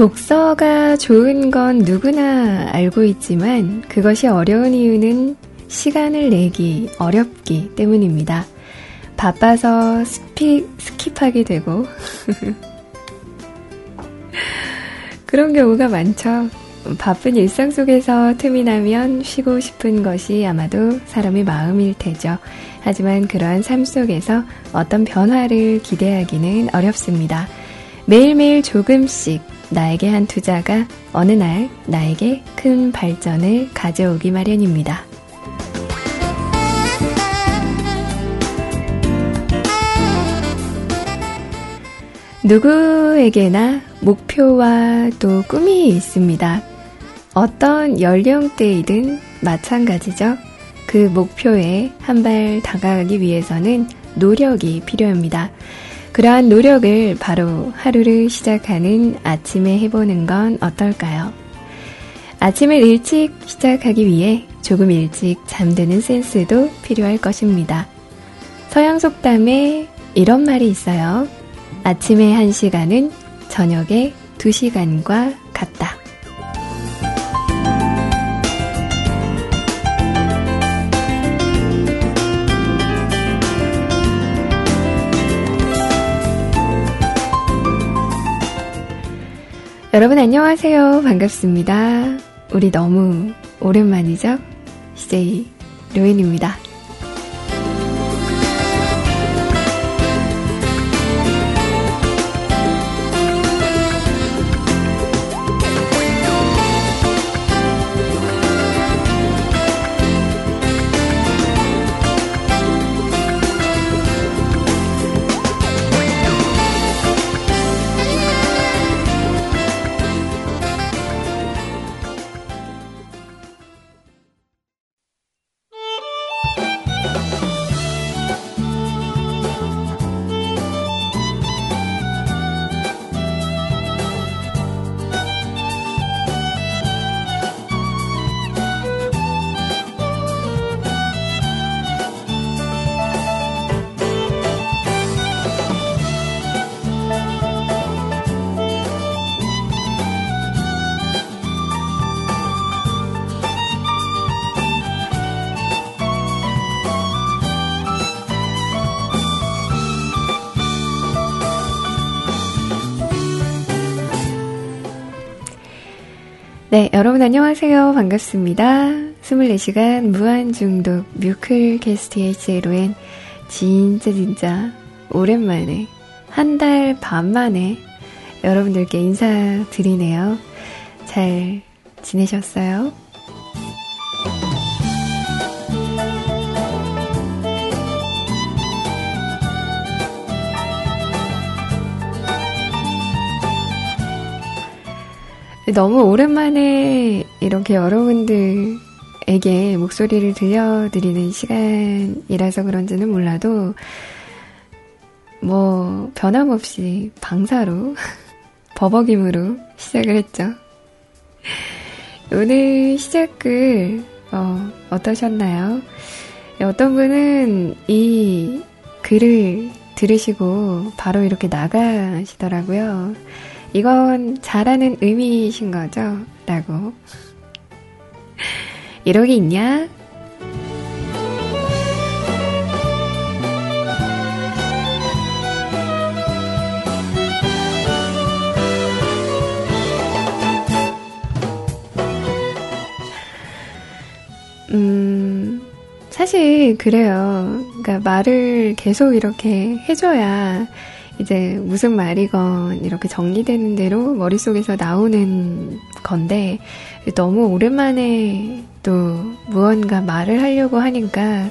독서가 좋은 건 누구나 알고 있지만 그것이 어려운 이유는 시간을 내기 어렵기 때문입니다. 바빠서 스피, skip하게 되고 그런 경우가 많죠. 바쁜 일상 속에서 틈이 나면 쉬고 싶은 것이 아마도 사람의 마음일 테죠. 하지만 그러한 삶 속에서 어떤 변화를 기대하기는 어렵습니다. 매일매일 조금씩 나에게 한 투자가 어느 날 나에게 큰 발전을 가져오기 마련입니다. 누구에게나 목표와 또 꿈이 있습니다. 어떤 연령대이든 마찬가지죠. 그 목표에 한 발 다가가기 위해서는 노력이 필요합니다. 그러한 노력을 바로 하루를 시작하는 아침에 해보는 건 어떨까요? 아침을 일찍 시작하기 위해 조금 일찍 잠드는 센스도 필요할 것입니다. 서양 속담에 이런 말이 있어요. 아침의 한 시간은 저녁의 두 시간과 같다. 여러분 안녕하세요. 반갑습니다. 우리 너무 오랜만이죠? CJ 로인입니다. 여러분 안녕하세요. 반갑습니다. 24시간 무한중독 뮤클캐스트 HLON 진짜 진짜 오랜만에 한 달 반 만에 여러분들께 인사드리네요. 잘 지내셨어요? 너무 오랜만에 이렇게 여러분들에게 목소리를 들려드리는 시간이라서 그런지는 몰라도, 뭐, 변함없이 방사로, 버벅임으로 시작을 했죠. 오늘 시작글, 어, 어떠셨나요? 어떤 분은 이 글을 들으시고 바로 이렇게 나가시더라고요. 이건 잘하는 의미이신 거죠? 라고. 이러기 있냐? 음, 사실 그래요. 그러니까 말을 계속 이렇게 해줘야 이제 무슨 말이건 이렇게 정리되는 대로 머릿속에서 나오는 건데 너무 오랜만에 또 무언가 말을 하려고 하니까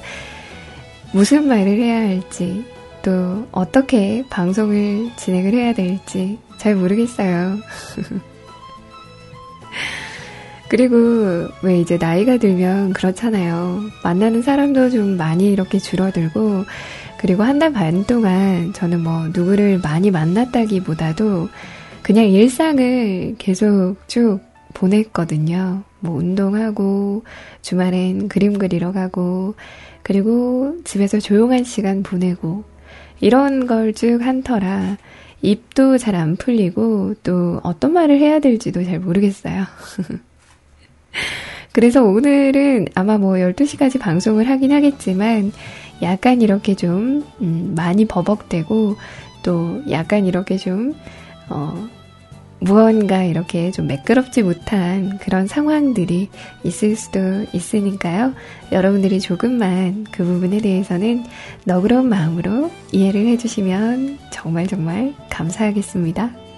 무슨 말을 해야 할지 또 어떻게 방송을 진행을 해야 될지 잘 모르겠어요. 그리고 왜 이제 나이가 들면 그렇잖아요. 만나는 사람도 좀 많이 이렇게 줄어들고 그리고 한 달 반 동안 저는 뭐 누구를 많이 만났다기보다도 그냥 일상을 계속 쭉 보냈거든요. 뭐 운동하고 주말엔 그림 그리러 가고 그리고 집에서 조용한 시간 보내고 이런 걸 쭉 한 터라 입도 잘 안 풀리고 또 어떤 말을 해야 될지도 잘 모르겠어요. 그래서 오늘은 아마 뭐 12시까지 방송을 하긴 하겠지만 약간 이렇게 좀, 음, 많이 버벅대고 또 약간 이렇게 좀, 어, 무언가 이렇게 좀 매끄럽지 못한 그런 상황들이 있을 수도 있으니까요. 여러분들이 조금만 그 부분에 대해서는 너그러운 마음으로 이해를 해주시면 정말 정말 감사하겠습니다.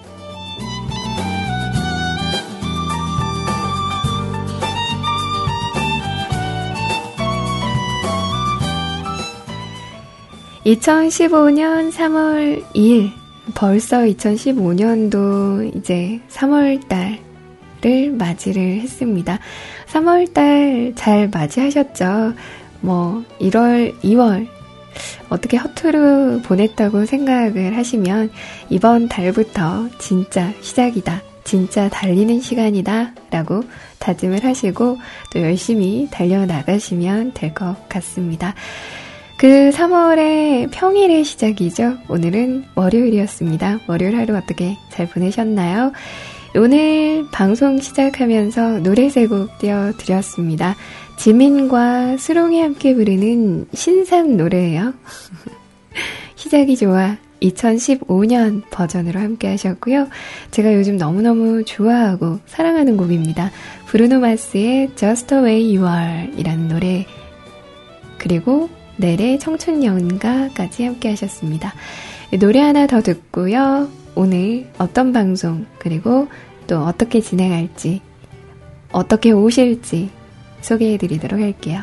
2015년 3월 2일 벌써 2015년도 이제 3월달을 맞이를 했습니다. 3월달 잘 맞이하셨죠? 뭐 1월, 2월 어떻게 허투루 보냈다고 생각을 하시면 이번 달부터 진짜 시작이다. 진짜 달리는 시간이다. 라고 다짐을 하시고 또 열심히 달려나가시면 될 것 같습니다. 그 3월의 평일의 시작이죠. 오늘은 월요일이었습니다. 월요일 하루 어떻게 잘 보내셨나요? 오늘 방송 시작하면서 노래 세 곡 띄워드렸습니다. 지민과 수롱이 함께 부르는 신상 노래예요. 시작이 좋아 2015년 버전으로 함께 하셨고요. 제가 요즘 너무너무 좋아하고 사랑하는 곡입니다. 브루노 마스의 Just the Way You Are 이라는 노래 그리고 넬의 청춘연가까지 함께 하셨습니다. 노래 하나 더 듣고요. 오늘 어떤 방송, 그리고 또 어떻게 진행할지, 어떻게 오실지 소개해 드리도록 할게요.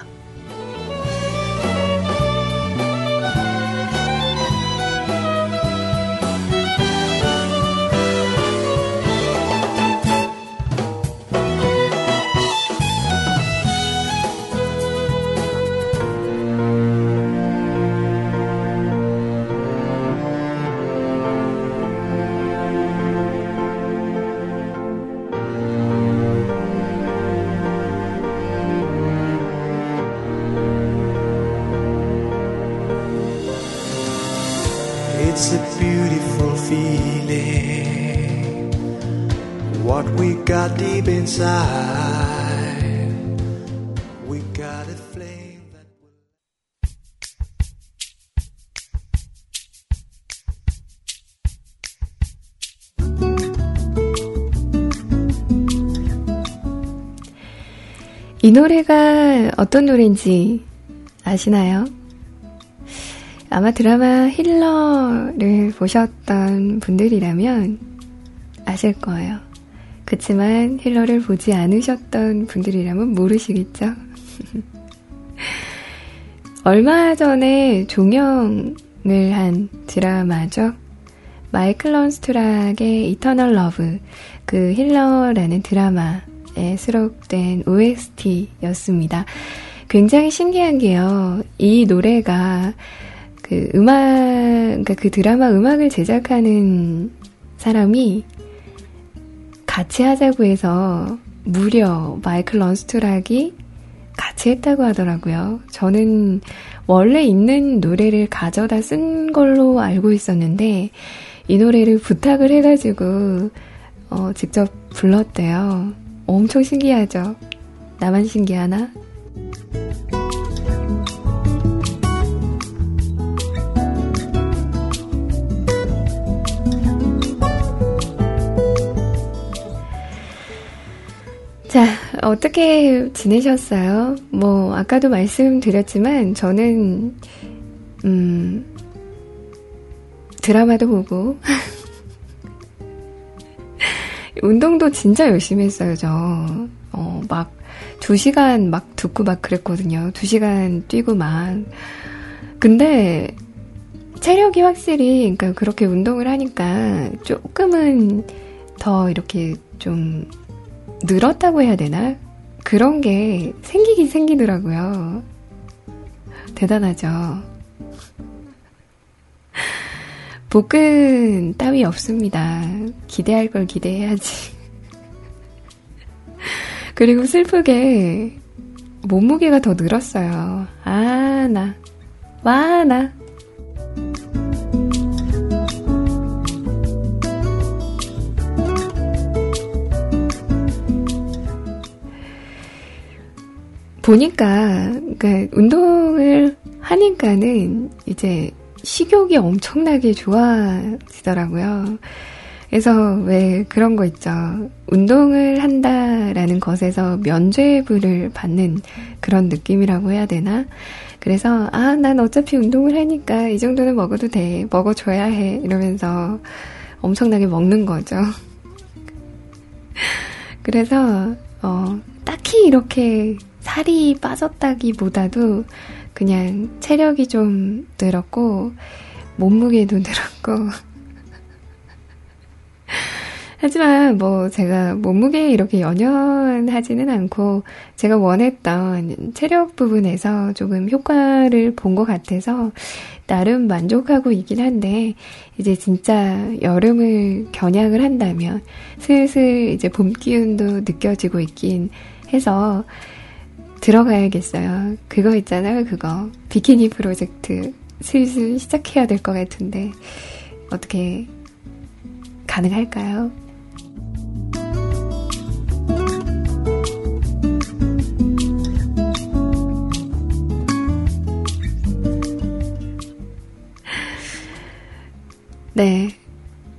이 노래가 어떤 노래인지 아시나요? 아마 드라마 힐러를 보셨던 분들이라면 아실 거예요. 그치만 힐러를 보지 않으셨던 분들이라면 모르시겠죠? 얼마 전에 종영을 한 드라마죠. Michael Learns To Rock의 Eternal Love, 그 힐러라는 드라마에 수록된 OST였습니다. 굉장히 신기한 게요. 이 노래가 그 음악, 그러니까 그 드라마 음악을 제작하는 사람이 같이 하자고 해서 무려 마이클 런스트락이 같이 했다고 하더라고요. 저는 원래 있는 노래를 가져다 쓴 걸로 알고 있었는데 이 노래를 부탁을 해가지고 어, 직접 불렀대요. 엄청 신기하죠? 나만 신기하나? 어떻게 지내셨어요? 뭐, 아까도 말씀드렸지만, 저는, 음, 드라마도 보고, 운동도 진짜 열심히 했어요, 저. 어, 막, 두 시간 막 듣고 막 그랬거든요. 두 시간 뛰고 막. 근데, 체력이 확실히, 그러니까 그렇게 운동을 하니까 조금은 더 이렇게 좀 늘었다고 해야 되나? 그런 게 생기긴 생기더라고요. 대단하죠. 복근 따위 없습니다. 기대할 걸 기대해야지. 그리고 슬프게 몸무게가 더 늘었어요. 아, 나. 와, 나. 보니까, 그러니까 운동을 하니까는 이제 식욕이 엄청나게 좋아지더라고요. 그래서 왜 그런 거 있죠. 운동을 한다라는 것에서 면죄부를 받는 그런 느낌이라고 해야 되나? 그래서, 아, 난 어차피 운동을 하니까 이 정도는 먹어도 돼. 먹어줘야 해. 이러면서 엄청나게 먹는 거죠. 그래서, 어, 딱히 이렇게 살이 빠졌다기보다도 그냥 체력이 좀 늘었고, 몸무게도 늘었고, 하지만 뭐 제가 몸무게에 이렇게 연연하지는 않고 제가 원했던 체력 부분에서 조금 효과를 본 것 같아서 나름 만족하고 있긴 한데 이제 진짜 여름을 겨냥을 한다면 슬슬 이제 봄 기운도 느껴지고 있긴 해서 들어가야겠어요. 그거 있잖아요, 그거. 비키니 프로젝트 슬슬 시작해야 될 것 같은데 어떻게 가능할까요? 네.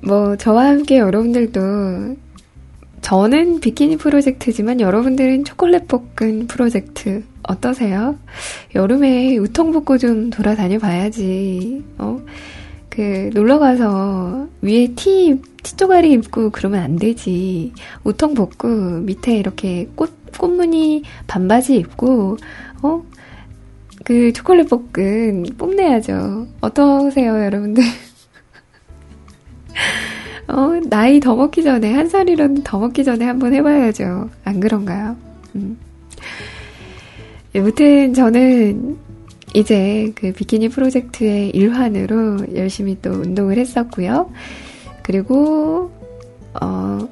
뭐, 저와 함께 여러분들도, 저는 비키니 프로젝트지만 여러분들은 초콜릿 볶은 프로젝트 어떠세요? 여름에 우통 벗고 좀 돌아다녀 봐야지, 어? 그, 놀러 가서 위에 티, 티조가리 입고 그러면 안 되지. 우통 벗고 밑에 이렇게 꽃, 꽃무늬 반바지 입고, 어? 그 초콜릿 볶은 뽐내야죠. 어떠세요, 여러분들? 어, 나이 더 먹기 전에, 한 살이라도 더 먹기 전에 한번 해봐야죠. 안 그런가요? 음. 여튼 저는 이제 그 비키니 프로젝트의 일환으로 열심히 또 운동을 했었고요. 그리고, 어,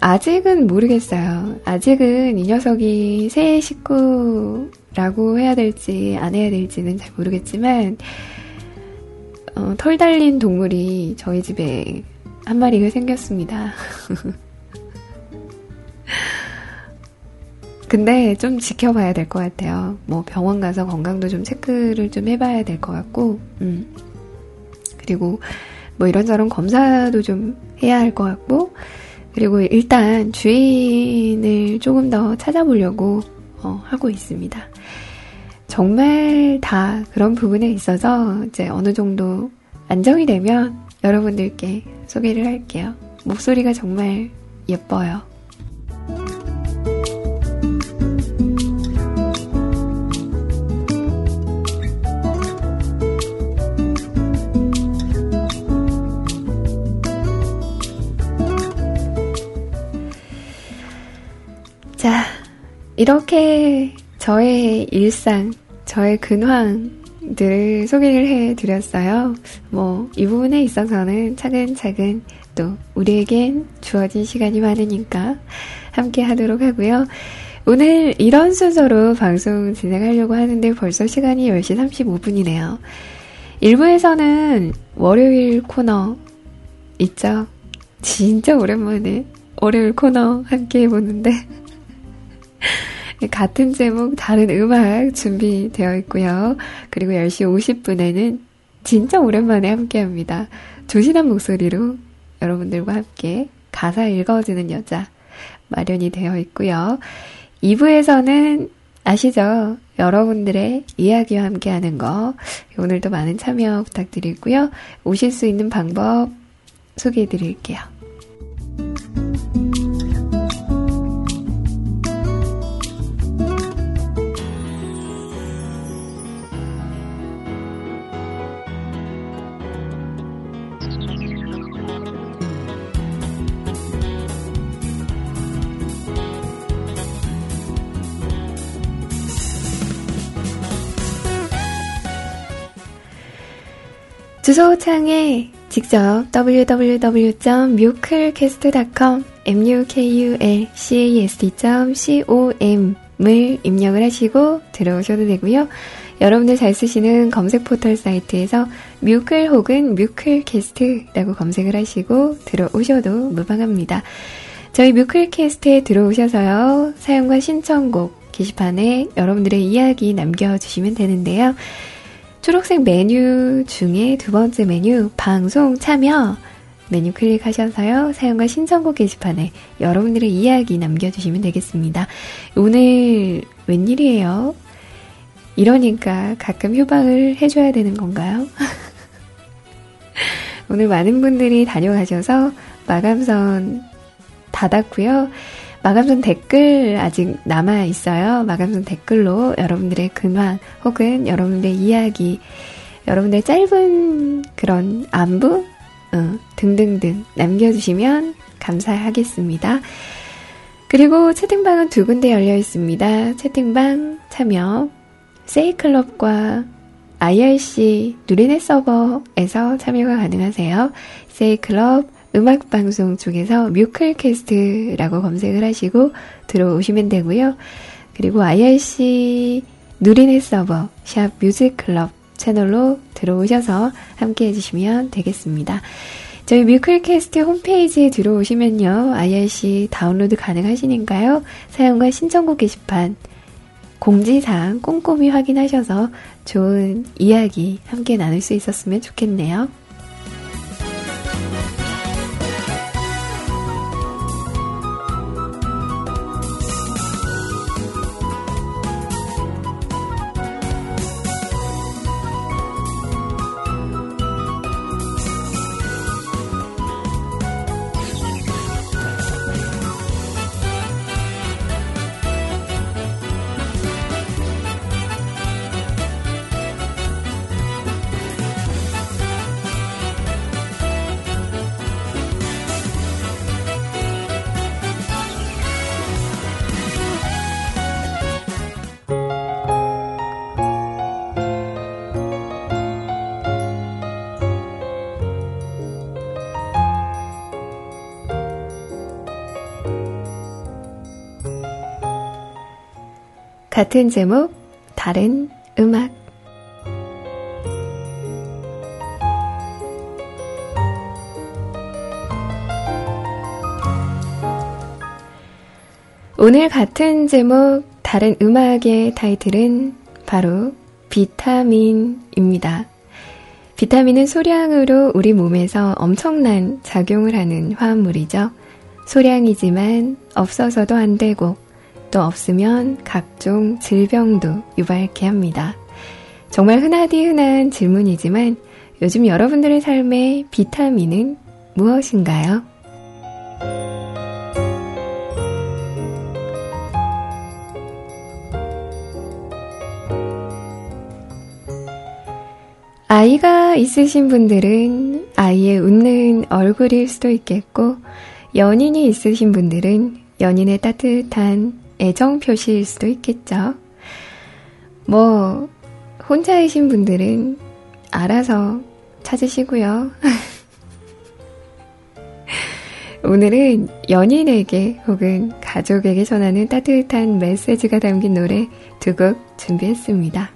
아직은 모르겠어요. 아직은 이 녀석이 새 식구라고 해야 될지 안 해야 될지는 잘 모르겠지만, 어, 털 달린 동물이 저희 집에 한 마리가 생겼습니다. 근데 좀 지켜봐야 될 것 같아요. 뭐 병원 가서 건강도 좀 체크를 좀 해봐야 될 것 같고, 음. 그리고 뭐 이런저런 검사도 좀 해야 할 것 같고, 그리고 일단 주인을 조금 더 찾아보려고 어, 하고 있습니다. 정말 다 그런 부분에 있어서 이제 어느 정도 안정이 되면 여러분들께 소개를 할게요. 목소리가 정말 예뻐요. 자, 이렇게 저의 일상, 저의 근황 들을 소개를 해드렸어요. 뭐, 이 부분에 있어서는 차근차근 또 우리에겐 주어진 시간이 많으니까 함께 하도록 하고요. 오늘 이런 순서로 방송 진행하려고 하는데 벌써 시간이 10시 35분이네요. 1부에서는 월요일 코너 있죠? 진짜 오랜만에 월요일 코너 함께 해보는데 같은 제목, 다른 음악 준비되어 있고요. 그리고 10시 50분에는 진짜 오랜만에 함께 합니다. 조신한 목소리로 여러분들과 함께 가사 읽어주는 여자 마련이 되어 있고요. 2부에서는 아시죠? 여러분들의 이야기와 함께 하는 거. 오늘도 많은 참여 부탁드리고요. 오실 수 있는 방법 소개해 드릴게요. 주소창에 직접 www.mukulcast.com mukulcast.com을 입력을 하시고 들어오셔도 되고요. 여러분들 잘 쓰시는 검색 포털 사이트에서 뮤클 혹은 뮤클캐스트라고 검색을 하시고 들어오셔도 무방합니다. 저희 뮤클캐스트에 들어오셔서요. 사용과 신청곡 게시판에 여러분들의 이야기 남겨주시면 되는데요. 초록색 메뉴 중에 두 번째 메뉴, 방송 참여. 메뉴 클릭하셔서요. 사용과 신청곡 게시판에 여러분들의 이야기 남겨주시면 되겠습니다. 오늘 웬일이에요? 이러니까 가끔 휴방을 해줘야 되는 건가요? 오늘 많은 분들이 다녀가셔서 마감선 닫았고요. 마감선 댓글 아직 남아 있어요. 마감선 댓글로 여러분들의 근황 혹은 여러분들의 이야기, 여러분들의 짧은 그런 안부 어, 등등등 남겨주시면 감사하겠습니다. 그리고 채팅방은 두 군데 열려 있습니다. 채팅방 참여 세이클럽과 IRC 누리넷 서버에서 참여가 가능하세요. 세이클럽 음악방송 쪽에서 뮤클캐스트라고 검색을 하시고 들어오시면 되고요. 그리고 IRC 누리넷 서버 샵 뮤직클럽 채널로 들어오셔서 함께 해주시면 되겠습니다. 저희 뮤클캐스트 홈페이지에 들어오시면요. IRC 다운로드 가능하시니까요. 사용과 신청곡 게시판 공지사항 꼼꼼히 확인하셔서 좋은 이야기 함께 나눌 수 있었으면 좋겠네요. 같은 제목, 다른 음악. 오늘 같은 제목, 다른 음악의 타이틀은 바로 비타민입니다. 비타민은 소량으로 우리 몸에서 엄청난 작용을 하는 화합물이죠. 소량이지만 없어서도 안 되고 또 없으면 각종 질병도 유발케 합니다. 정말 흔하디 흔한 질문이지만 요즘 여러분들의 삶에 비타민은 무엇인가요? 아이가 있으신 분들은 아이의 웃는 얼굴일 수도 있겠고, 연인이 있으신 분들은 연인의 따뜻한 애정 표시일 수도 있겠죠. 뭐, 혼자이신 분들은 알아서 찾으시고요. 오늘은 연인에게 혹은 가족에게 전하는 따뜻한 메시지가 담긴 노래 두 곡 준비했습니다.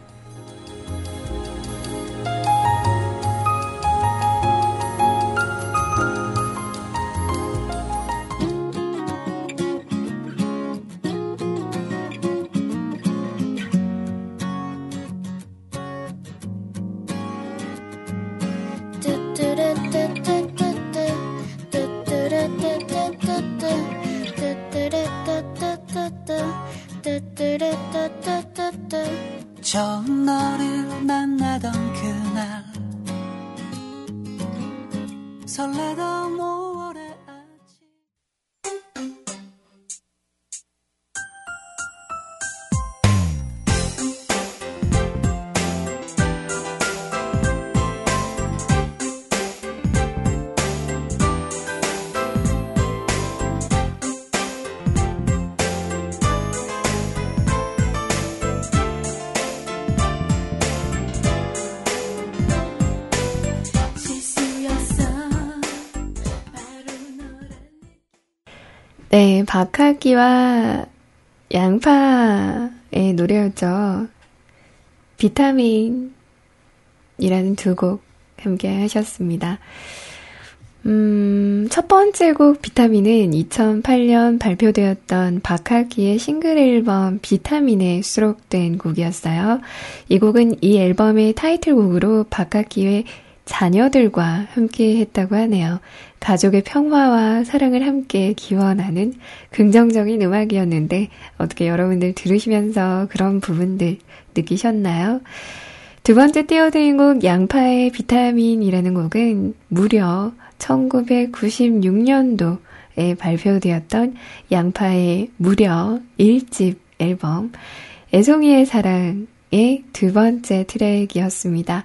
네, 박하기와 양파의 노래였죠. 비타민이라는 두 곡 함께 하셨습니다. 음, 첫 번째 곡 비타민은 2008년 발표되었던 박하기의 싱글 앨범 비타민에 수록된 곡이었어요. 이 곡은 이 앨범의 타이틀곡으로 박하기의 자녀들과 함께 했다고 하네요. 가족의 평화와 사랑을 함께 기원하는 긍정적인 음악이었는데 어떻게 여러분들 들으시면서 그런 부분들 느끼셨나요? 두 번째 띄워드린 곡 양파의 비타민이라는 곡은 무려 1996년도에 발표되었던 양파의 무려 1집 앨범 애송이의 사랑의 두 번째 트랙이었습니다.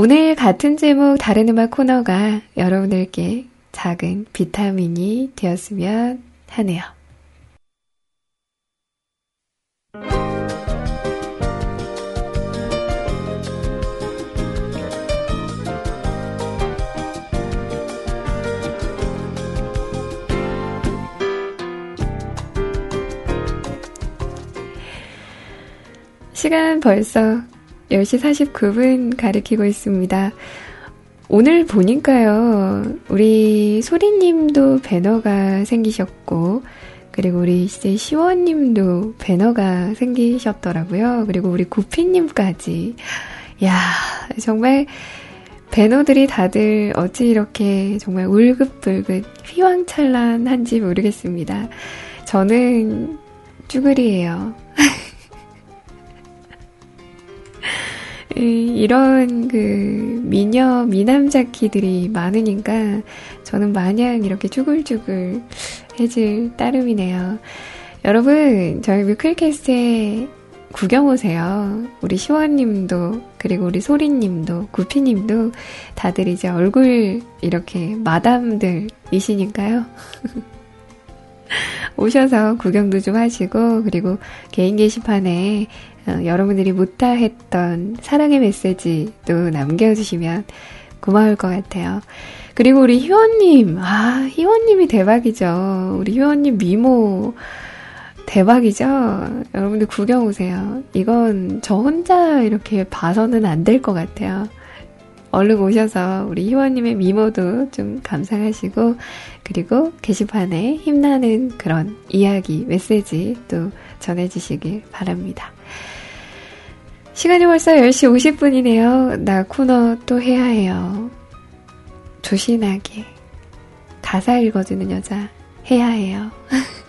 오늘 같은 제목 다른 음악 코너가 여러분들께 작은 비타민이 되었으면 하네요. 시간 벌써 10시 49분 가리키고 있습니다. 오늘 보니까요, 우리 소리님도 배너가 생기셨고, 그리고 우리 이제 시원님도 배너가 생기셨더라고요. 그리고 우리 구피님까지. 야 정말 배너들이 다들 어찌 이렇게 정말 울긋불긋 휘황찬란한지 모르겠습니다. 저는 쭈그리예요. 이런 그 미녀 미남자키들이 많으니까 저는 마냥 이렇게 쭈글쭈글 해질 따름이네요. 여러분 저희 뮤클캐스트에 구경 오세요. 우리 시원님도 그리고 우리 소리님도 구피님도 다들 이제 얼굴 이렇게 마담들이시니까요. 오셔서 구경도 좀 하시고 그리고 개인 게시판에 어, 여러분들이 못다 했던 사랑의 메시지도 남겨주시면 고마울 것 같아요. 그리고 우리 희원님, 아, 희원님이 대박이죠. 우리 희원님 미모 대박이죠? 여러분들 구경 오세요. 이건 저 혼자 이렇게 봐서는 안 될 것 같아요. 얼른 오셔서 우리 희원님의 미모도 좀 감상하시고, 그리고 게시판에 힘나는 그런 이야기, 메시지 또 전해주시길 바랍니다. 시간이 벌써 10시 50분이네요. 나 코너 또 해야 해요. 조신하게. 가사 읽어주는 여자 해야 해요.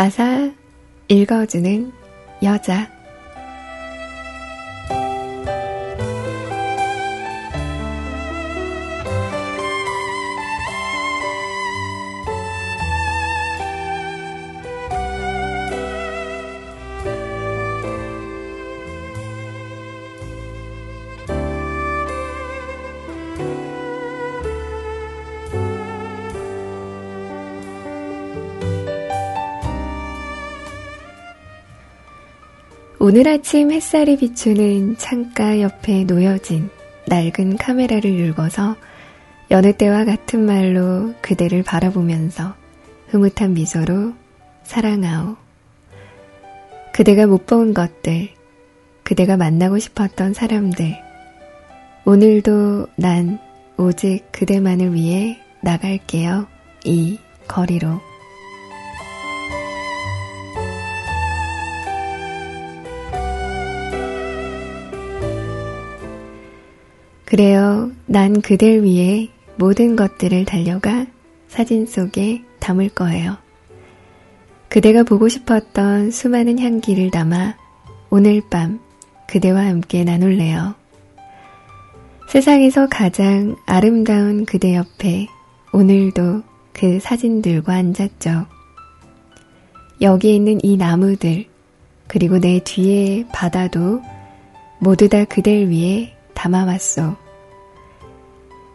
가사 읽어주는 여자 오늘 아침 햇살이 비추는 창가 옆에 놓여진 낡은 카메라를 읽어서 여느 때와 같은 말로 그대를 바라보면서 흐뭇한 미소로 사랑하오. 그대가 못 본 것들, 그대가 만나고 싶었던 사람들, 오늘도 난 오직 그대만을 위해 나갈게요. 이 거리로. 그래요. 난 그댈 위해 모든 것들을 달려가 사진 속에 담을 거예요. 그대가 보고 싶었던 수많은 향기를 담아 오늘 밤 그대와 함께 나눌래요. 세상에서 가장 아름다운 그대 옆에 오늘도 그 사진들과 앉았죠. 여기 있는 이 나무들, 그리고 내 뒤에 바다도 모두 다 그댈 위해 담아왔소.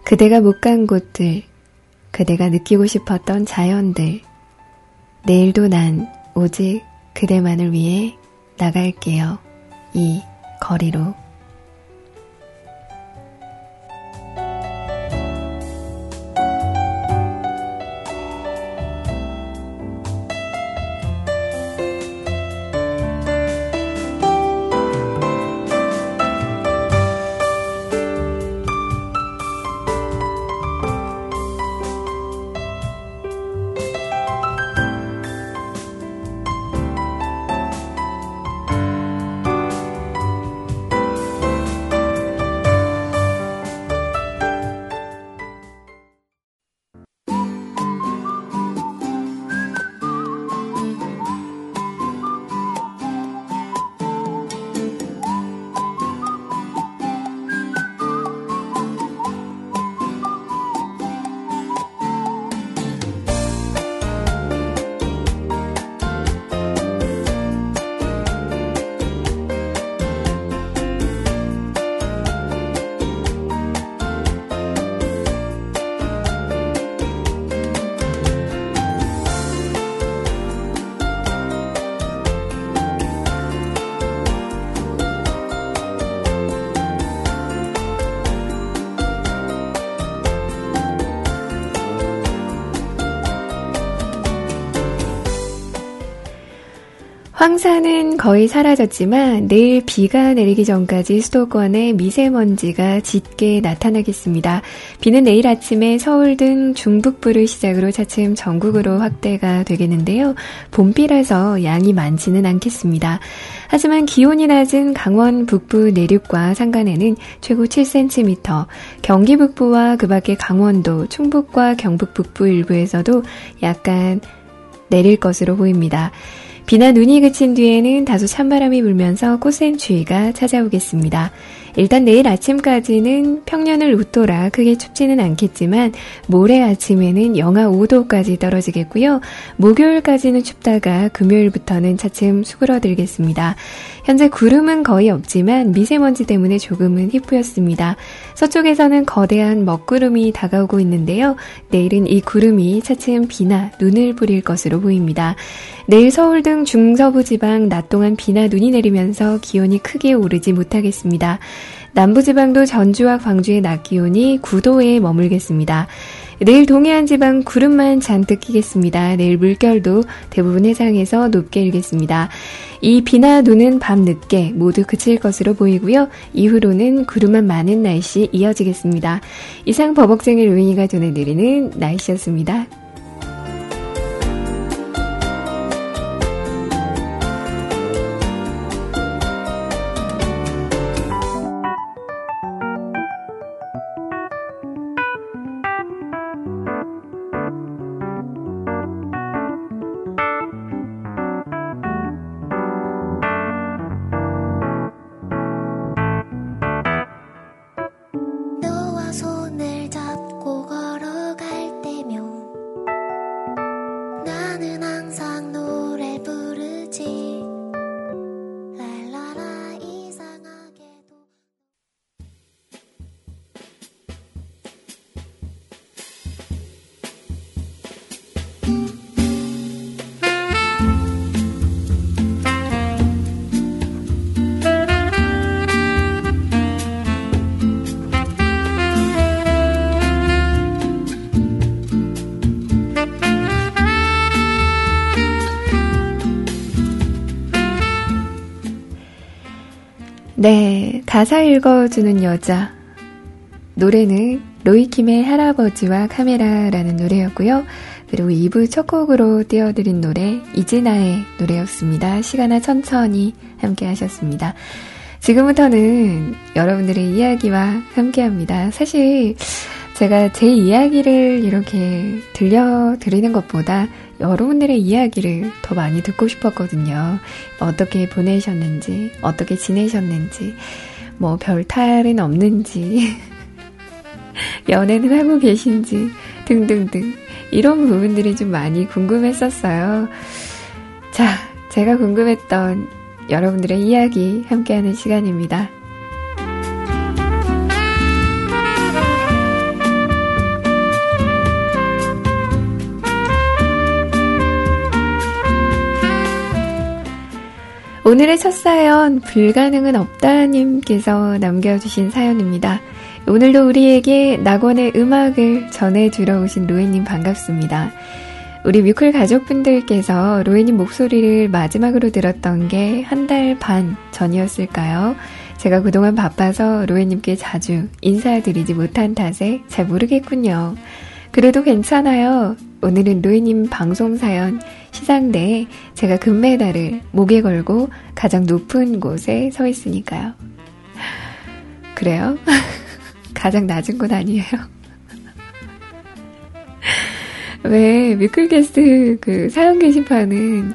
그대가 못 간 곳들, 그대가 느끼고 싶었던 자연들, 내일도 난 오직 그대만을 위해 나갈게요. 이 거리로. 황사는 거의 사라졌지만 내일 비가 내리기 전까지 수도권에 미세먼지가 짙게 나타나겠습니다. 비는 내일 아침에 서울 등 중북부를 시작으로 차츰 전국으로 확대가 되겠는데요. 봄비라서 양이 많지는 않겠습니다. 하지만 기온이 낮은 강원 북부 내륙과 산간에는 최고 7cm, 경기 북부와 그 밖에 강원도, 충북과 경북 북부 일부에서도 약간 내릴 것으로 보입니다. 비나 눈이 그친 뒤에는 다소 찬바람이 불면서 꽃샘추위가 찾아오겠습니다. 일단 내일 아침까지는 평년을 웃돌아 크게 춥지는 않겠지만 모레 아침에는 영하 5도까지 떨어지겠고요. 목요일까지는 춥다가 금요일부터는 차츰 수그러들겠습니다. 현재 구름은 거의 없지만 미세먼지 때문에 조금은 희뿌였습니다. 서쪽에서는 거대한 먹구름이 다가오고 있는데요. 내일은 이 구름이 차츰 비나 눈을 뿌릴 것으로 보입니다. 내일 서울 등 중서부 지방 낮 동안 비나 눈이 내리면서 기온이 크게 오르지 못하겠습니다. 남부지방도 전주와 광주의 낮 기온이 9도에 머물겠습니다. 내일 동해안 지방 구름만 잔뜩 끼겠습니다. 내일 물결도 대부분 해상에서 높게 일겠습니다. 이 비나 눈은 밤 늦게 모두 그칠 것으로 보이고요. 이후로는 구름만 많은 날씨 이어지겠습니다. 이상 버벅쟁이 로인이가 전해드리는 날씨였습니다. 가사 읽어주는 여자. 노래는 로이킴의 할아버지와 카메라라는 노래였고요. 그리고 2부 첫 곡으로 띄워드린 노래 이진아의 노래였습니다. 시간아 천천히 함께 하셨습니다. 지금부터는 여러분들의 이야기와 함께 합니다. 사실 제가 제 이야기를 이렇게 들려드리는 것보다 여러분들의 이야기를 더 많이 듣고 싶었거든요. 어떻게 보내셨는지, 어떻게 지내셨는지, 뭐 별탈은 없는지, 연애는 하고 계신지, 등등등. 이런 부분들이 좀 많이 궁금했었어요. 자, 제가 궁금했던 여러분들의 이야기 함께하는 시간입니다. 오늘의 첫 사연, 불가능은 없다님께서 남겨주신 사연입니다. 오늘도 우리에게 낙원의 음악을 전해주러 오신 로이님 반갑습니다. 우리 뮤클 가족분들께서 로이님 목소리를 마지막으로 들었던 게 한 달 반 전이었을까요? 제가 그동안 바빠서 로이님께 자주 인사드리지 못한 탓에 잘 모르겠군요. 그래도 괜찮아요. 오늘은 로이님 방송 사연 시상대에 제가 금메달을 목에 걸고 가장 높은 곳에 서 있으니까요. 그래요? 가장 낮은 곳 아니에요? 왜 뮤클게스트 그 사연 게시판은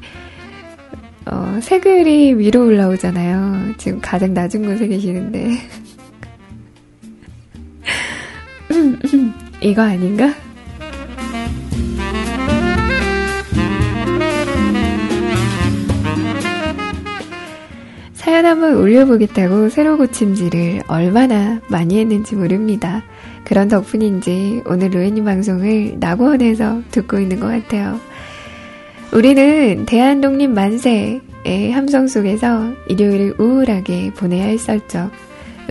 어, 새 글이 위로 올라오잖아요. 지금 가장 낮은 곳에 계시는데 이거 아닌가? 한번 올려보겠다고 새로 고침질을 얼마나 많이 했는지 모릅니다. 그런 덕분인지 오늘 로엔님 방송을 낙원에서 듣고 있는 것 같아요. 우리는 대한독립 만세의 함성 속에서 일요일을 우울하게 보내야 했었죠.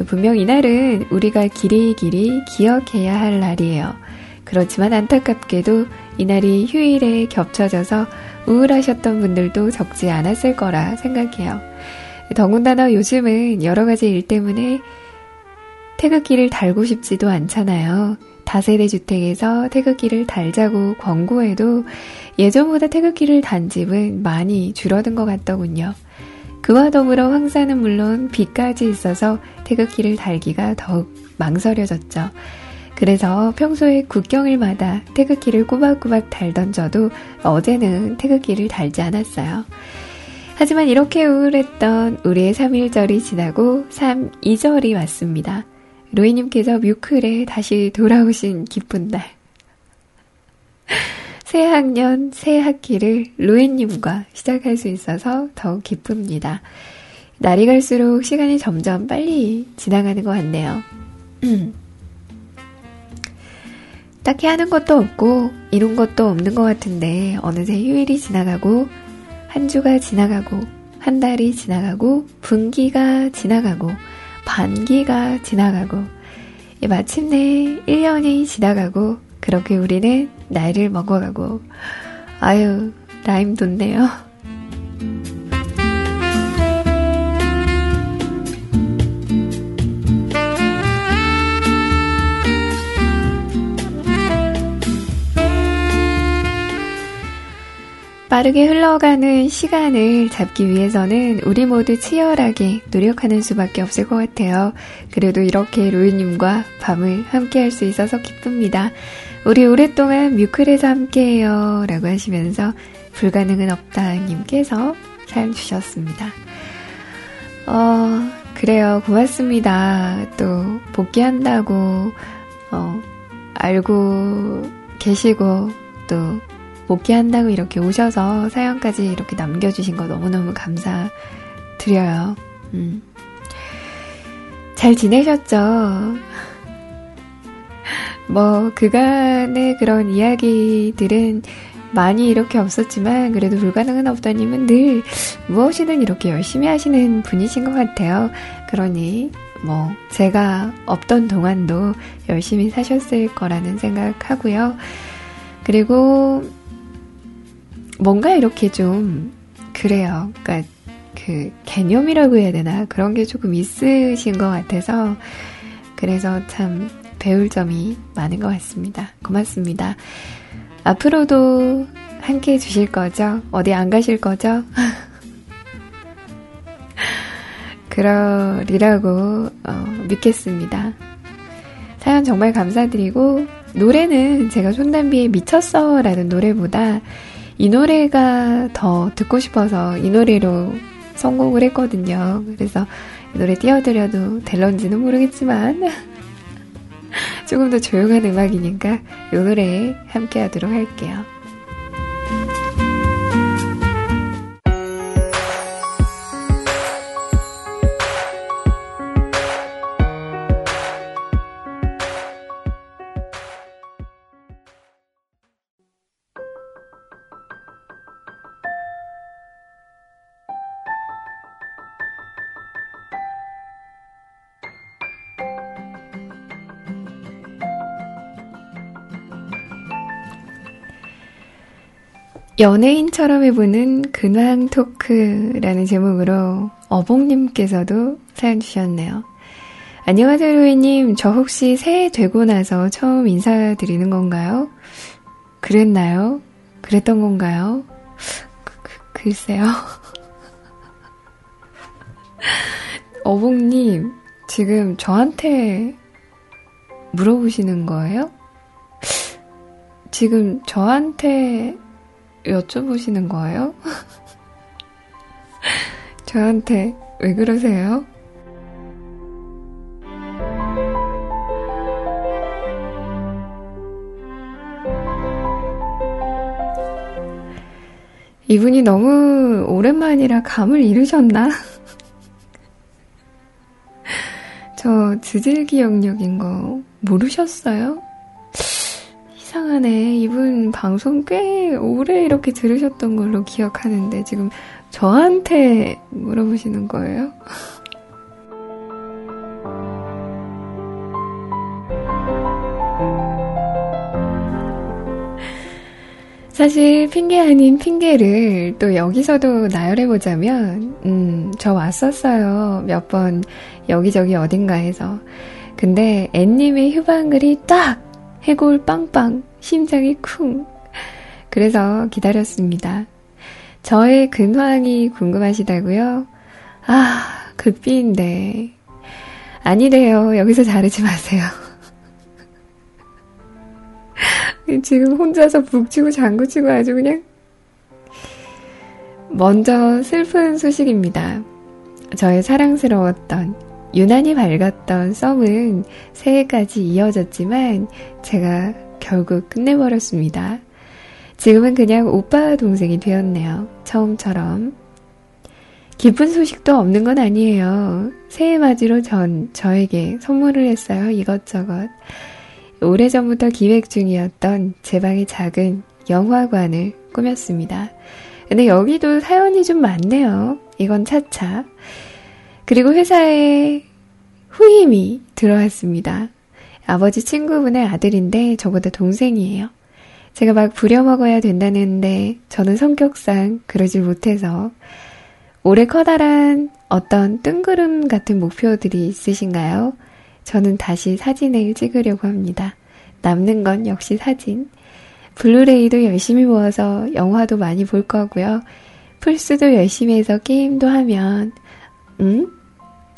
분명 이날은 우리가 길이길이 기억해야 할 날이에요. 그렇지만 안타깝게도 이날이 휴일에 겹쳐져서 우울하셨던 분들도 적지 않았을 거라 생각해요. 더군다나 요즘은 여러 가지 일 때문에 태극기를 달고 싶지도 않잖아요. 다세대 주택에서 태극기를 달자고 권고해도 예전보다 태극기를 단 집은 많이 줄어든 것 같더군요. 그와 더불어 황사는 물론 비까지 있어서 태극기를 달기가 더욱 망설여졌죠. 그래서 평소에 국경일마다 태극기를 꼬박꼬박 달던 저도 어제는 태극기를 달지 않았어요. 하지만 이렇게 우울했던 우리의 3일절이 지나고 3, 2절이 왔습니다. 로이님께서 뮤클에 다시 돌아오신 기쁜 날. 새 학년, 새 학기를 로이님과 시작할 수 있어서 더욱 기쁩니다. 날이 갈수록 시간이 점점 빨리 지나가는 것 같네요. 딱히 하는 것도 없고, 이룬 것도 없는 것 같은데, 어느새 휴일이 지나가고, 한 주가 지나가고, 한 달이 지나가고, 분기가 지나가고, 반기가 지나가고, 마침내 1년이 지나가고, 그렇게 우리는 나이를 먹어가고, 아유, 라임 돋네요. 빠르게 흘러가는 시간을 잡기 위해서는 우리 모두 치열하게 노력하는 수밖에 없을 것 같아요. 그래도 이렇게 로이님과 밤을 함께 할 수 있어서 기쁩니다. 우리 오랫동안 뮤클에서 함께해요. 라고 하시면서 불가능은 없다 님께서 사연 주셨습니다. 어, 그래요. 고맙습니다. 또, 복귀한다고, 어, 알고 계시고, 또, 복귀한다고 이렇게 오셔서 사연까지 이렇게 남겨주신 거 너무너무 감사드려요. 음. 잘 지내셨죠? 뭐, 그간의 그런 이야기들은 많이 이렇게 없었지만, 그래도 불가능은 없다님은 늘 무엇이든 이렇게 열심히 하시는 분이신 것 같아요. 그러니, 뭐, 제가 없던 동안도 열심히 사셨을 거라는 생각하고요. 그리고, 뭔가 이렇게 좀 그래요. 그러니까 그 개념이라고 해야 되나 그런 게 조금 있으신 것 같아서 그래서 참 배울 점이 많은 것 같습니다. 고맙습니다. 앞으로도 함께 해주실 거죠? 어디 안 가실 거죠? 그러리라고 어, 믿겠습니다. 사연 정말 감사드리고 노래는 제가 손담비의 미쳤어 라는 노래보다 이 노래가 더 듣고 싶어서 이 노래로 성공을 했거든요. 그래서 이 노래 띄워드려도 될런지는 모르겠지만 조금 더 조용한 음악이니까 이 노래 함께 하도록 할게요. 연예인처럼 해보는 근황 토크라는 제목으로 어봉님께서도 사연 주셨네요. 안녕하세요, 로이님. 저 혹시 새해 되고 나서 처음 인사드리는 건가요? 그랬나요? 그랬던 건가요? 그, 그, 글쎄요. 어봉님, 지금 저한테 물어보시는 거예요? 지금 저한테 여쭤보시는 거예요? 저한테 왜 그러세요? 이분이 너무 오랜만이라 감을 잃으셨나? 저 지질기 영역인 거 모르셨어요? 이상하네. 이분 방송 꽤 오래 이렇게 들으셨던 걸로 기억하는데 지금 저한테 물어보시는 거예요? 사실 핑계 아닌 핑계를 또 여기서도 나열해보자면, 음, 저 왔었어요. 몇 번 여기저기 어딘가에서. 근데 앤님의 휴방글이 딱 해골 빵빵, 심장이 쿵. 그래서 기다렸습니다. 저의 근황이 궁금하시다고요? 아, 극비인데. 아니래요. 여기서 자르지 마세요. 지금 혼자서 북치고 장구치고 아주 그냥. 먼저 슬픈 소식입니다. 저의 사랑스러웠던 유난히 밝았던 썸은 새해까지 이어졌지만 제가 결국 끝내버렸습니다. 지금은 그냥 오빠 동생이 되었네요. 처음처럼. 기쁜 소식도 없는 건 아니에요. 새해 맞이로 전 저에게 선물을 했어요. 이것저것. 오래전부터 기획 중이었던 제 방의 작은 영화관을 꾸몄습니다. 근데 여기도 사연이 좀 많네요. 이건 차차. 그리고 회사에 후임이 들어왔습니다. 아버지 친구분의 아들인데 저보다 동생이에요. 제가 막 부려먹어야 된다는데 저는 성격상 그러질 못해서 올해 커다란 어떤 뜬구름 같은 목표들이 있으신가요? 저는 다시 사진을 찍으려고 합니다. 남는 건 역시 사진. 블루레이도 열심히 모아서 영화도 많이 볼 거고요. 풀스도 열심히 해서 게임도 하면, 응?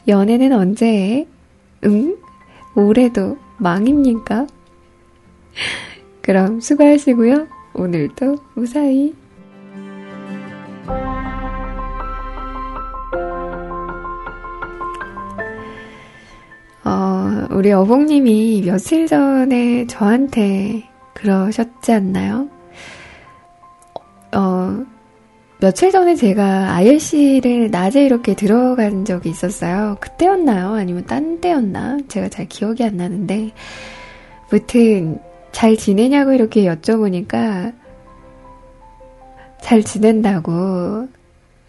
연애는 언제 해? 응? 올해도 망입니까? 그럼 수고하시고요. 오늘도 무사히. 어, 우리 어봉님이 며칠 전에 저한테 그러셨지 않나요? 어, 며칠 전에 제가 IRC를 낮에 이렇게 들어간 적이 있었어요. 그때였나요? 아니면 딴 때였나? 제가 잘 기억이 안 나는데. 무튼, 잘 지내냐고 이렇게 여쭤보니까, 잘 지낸다고,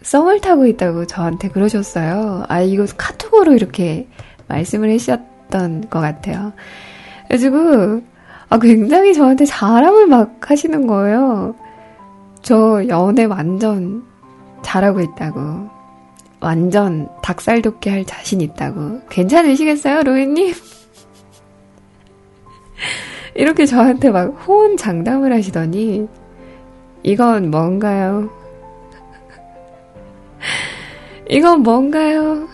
썸을 타고 있다고 저한테 그러셨어요. 아, 이거 카톡으로 이렇게 말씀을 해주셨던 것 같아요. 그래가지고, 아, 굉장히 저한테 자랑을 막 하시는 거예요. 저 연애 완전 잘하고 있다고. 완전 닭살 돋게 할 자신 있다고. 괜찮으시겠어요, 로이님? 이렇게 저한테 막 호언 장담을 하시더니, 이건 뭔가요? 이건 뭔가요?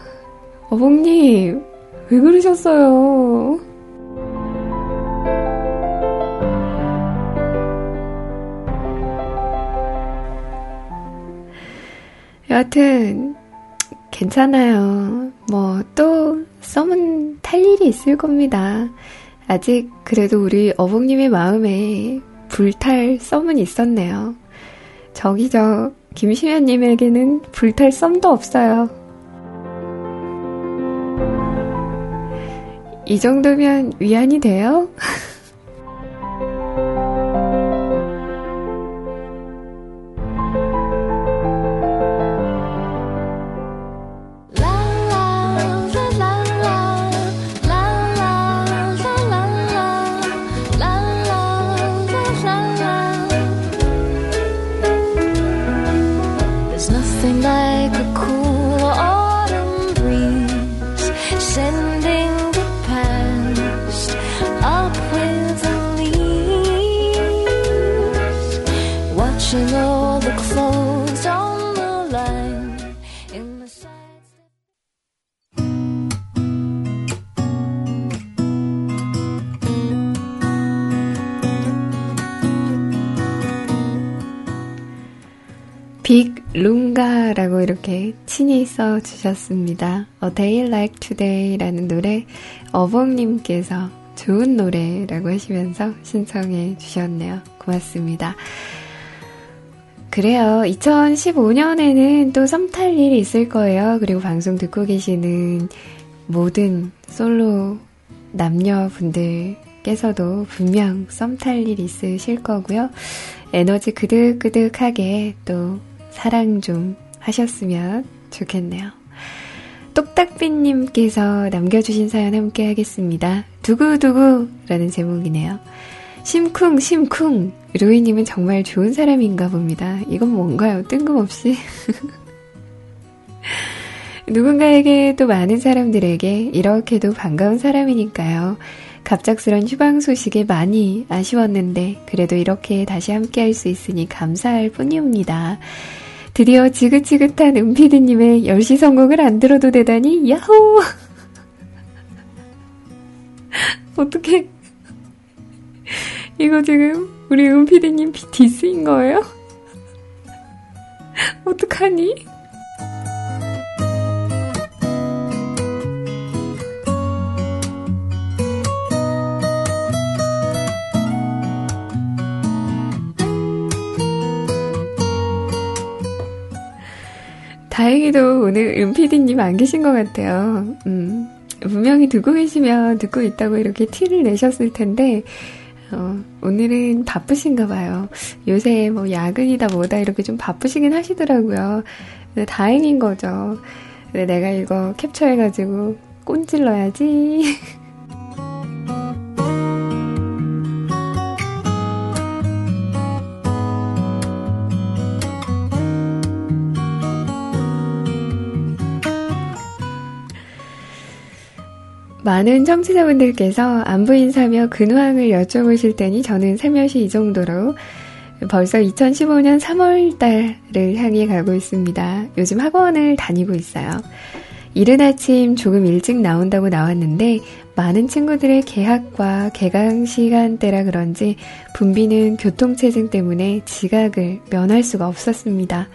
어복님, 왜 그러셨어요? 여하튼, 괜찮아요. 뭐, 또, 썸은 탈 일이 있을 겁니다. 아직 그래도 우리 어복님의 마음에 불탈 썸은 있었네요. 저기 저, 김시현님에게는 불탈 썸도 없어요. 이 정도면 위안이 돼요? 써 주셨습니다. A Day Like Today라는 노래 어봉님께서 좋은 노래라고 하시면서 신청해 주셨네요. 고맙습니다. 그래요. 2015년에는 또 썸탈 일이 있을 거예요. 그리고 방송 듣고 계시는 모든 솔로 남녀분들께서도 분명 썸탈 일 있으실 거고요. 에너지 그득그득하게 또 사랑 좀 하셨으면 좋겠네요. 똑딱비님께서 남겨주신 사연 함께 하겠습니다. 두구두구라는 제목이네요. 심쿵, 심쿵. 루이님은 정말 좋은 사람인가 봅니다. 이건 뭔가요? 뜬금없이. 누군가에게 또 많은 사람들에게 이렇게도 반가운 사람이니까요. 갑작스런 휴방 소식에 많이 아쉬웠는데, 그래도 이렇게 다시 함께 할 수 있으니 감사할 뿐이옵니다. 드디어 지긋지긋한 은피디님의 10시 성공을 안 들어도 되다니, 야호! 어떻게 이거 지금 우리 은피디님 디스인 거예요? 어떡하니? 다행히도 오늘 은피디님 안 계신 것 같아요. 음, 분명히 듣고 계시면 듣고 있다고 이렇게 티를 내셨을 텐데, 어, 오늘은 바쁘신가 봐요. 요새 뭐 야근이다 뭐다 이렇게 좀 바쁘시긴 하시더라고요. 다행인 거죠. 내가 이거 캡처해가지고 꼰질러야지. 많은 청취자분들께서 안부 인사며 근황을 여쭤보실 테니 저는 살며시 이 정도로 벌써 2015년 3월 달을 향해 가고 있습니다. 요즘 학원을 다니고 있어요. 이른 아침 조금 일찍 나온다고 나왔는데 많은 친구들의 개학과 개강 시간대라 그런지 분비는 교통체증 때문에 지각을 면할 수가 없었습니다.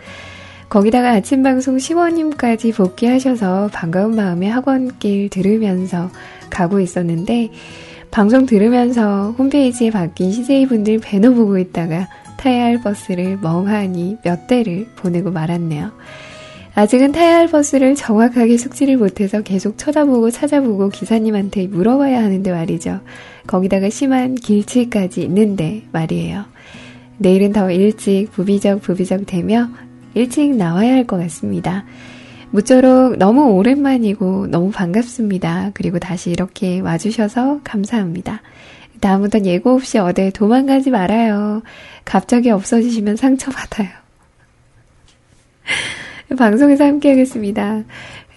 거기다가 아침 방송 시원님까지 복귀하셔서 반가운 마음에 학원길 들으면서 가고 있었는데 방송 들으면서 홈페이지에 바뀐 CJ분들 배너 보고 있다가 타야 할 버스를 멍하니 몇 대를 보내고 말았네요. 아직은 타야 할 버스를 정확하게 숙지를 못해서 계속 쳐다보고 찾아보고 기사님한테 물어봐야 하는데 말이죠. 거기다가 심한 길치까지 있는데 말이에요. 내일은 더 일찍 부비적 부비적 되며 일찍 나와야 할 것 같습니다. 무쪼록 너무 오랜만이고 너무 반갑습니다. 그리고 다시 이렇게 와주셔서 감사합니다. 다음부턴 예고 없이 어디 도망가지 말아요. 갑자기 없어지시면 상처받아요. 방송에서 함께 하겠습니다.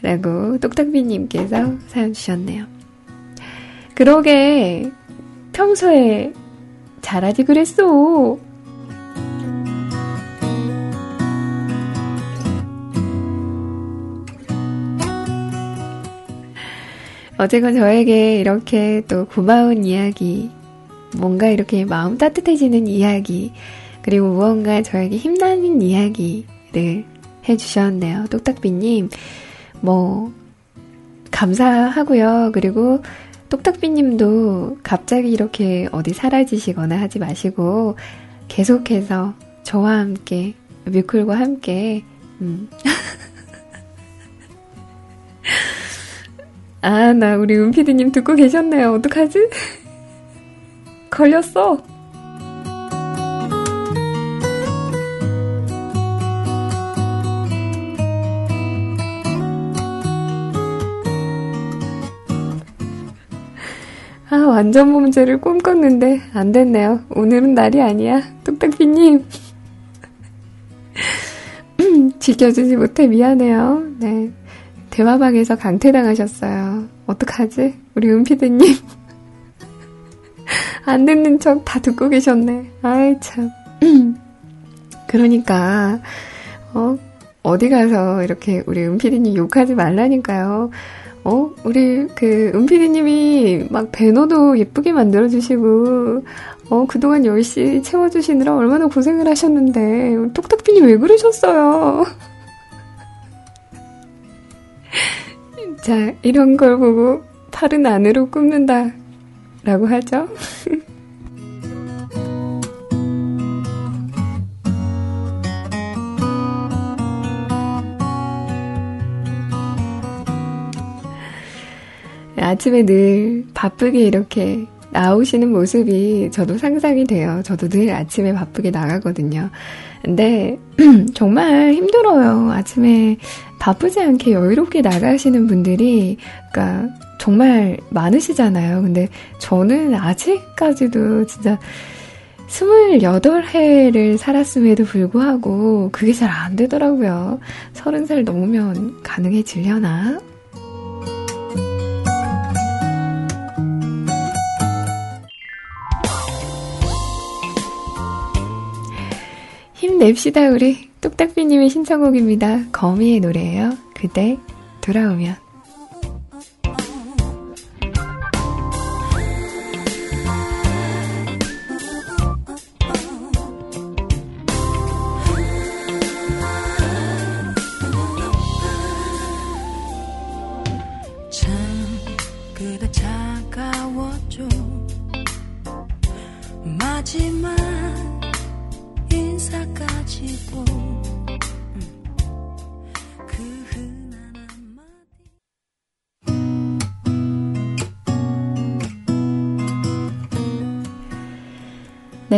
라고 똑딱비님께서 사연 주셨네요. 그러게, 평소에 잘하지 그랬어. 어제가 저에게 이렇게 또 고마운 이야기, 뭔가 이렇게 마음 따뜻해지는 이야기, 그리고 무언가 저에게 힘나는 이야기를 해주셨네요. 똑딱비님, 뭐, 감사하고요. 그리고 똑딱비님도 갑자기 이렇게 어디 사라지시거나 하지 마시고, 계속해서 저와 함께, 뮤클과 함께, 음. 아, 나 우리 은피디님 듣고 계셨네요. 어떡하지? 걸렸어. 아, 완전 범죄를 꿈꿨는데 안 됐네요. 오늘은 날이 아니야. 뚝딱비님. 지켜주지 못해 미안해요. 네. 대화방에서 강퇴당하셨어요. 어떡하지? 우리 은피드님. 안 듣는 척 다 듣고 계셨네. 아이, 참. 그러니까, 어, 어디 가서 이렇게 우리 은피디님 욕하지 말라니까요. 어, 우리 그 은피디님이 막 배너도 예쁘게 만들어주시고, 어, 그동안 열심히 채워주시느라 얼마나 고생을 하셨는데, 똑딱비님 왜 그러셨어요? 자, 이런 걸 보고 팔은 안으로 굽는다. 라고 하죠. 아침에 늘 바쁘게 이렇게 나오시는 모습이 저도 상상이 돼요. 저도 늘 아침에 바쁘게 나가거든요. 근데 정말 힘들어요. 아침에 바쁘지 않게 여유롭게 나가시는 분들이, 그러니까 정말 많으시잖아요. 근데 저는 아직까지도 진짜 28해를 살았음에도 불구하고 그게 잘 안 되더라고요. 30살 넘으면 가능해지려나? 힘냅시다, 우리. 뚝딱비님의 신청곡입니다. 거미의 노래예요. 그대 돌아오면.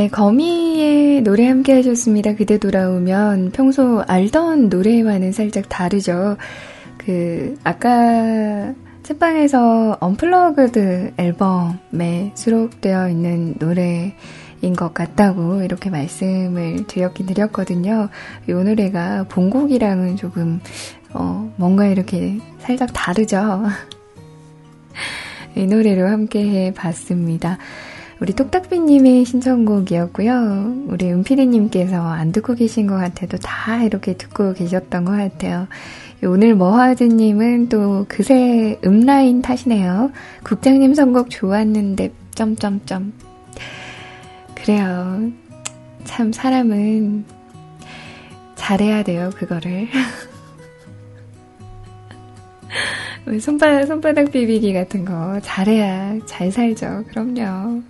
네, 거미의 노래 함께 하셨습니다. 그대 돌아오면 평소 알던 노래와는 살짝 다르죠. 그, 아까 책방에서 언플러그드 앨범에 수록되어 있는 노래인 것 같다고 이렇게 말씀을 드렸긴 드렸거든요. 이 노래가 본곡이랑은 조금, 어, 뭔가 이렇게 살짝 다르죠. 이 노래로 함께 해 봤습니다. 우리 똑딱비님의 신청곡이었고요. 우리 은피디님께서 안 듣고 계신 것 같아도 다 이렇게 듣고 계셨던 것 같아요. 오늘 머하즈님은 또 그새 음라인 탓이네요. 국장님 선곡 좋았는데 점점점. 그래요. 참 사람은 잘해야 돼요, 그거를. 손바닥, 손바닥 비비기 같은 거 잘해야 잘 살죠. 그럼요.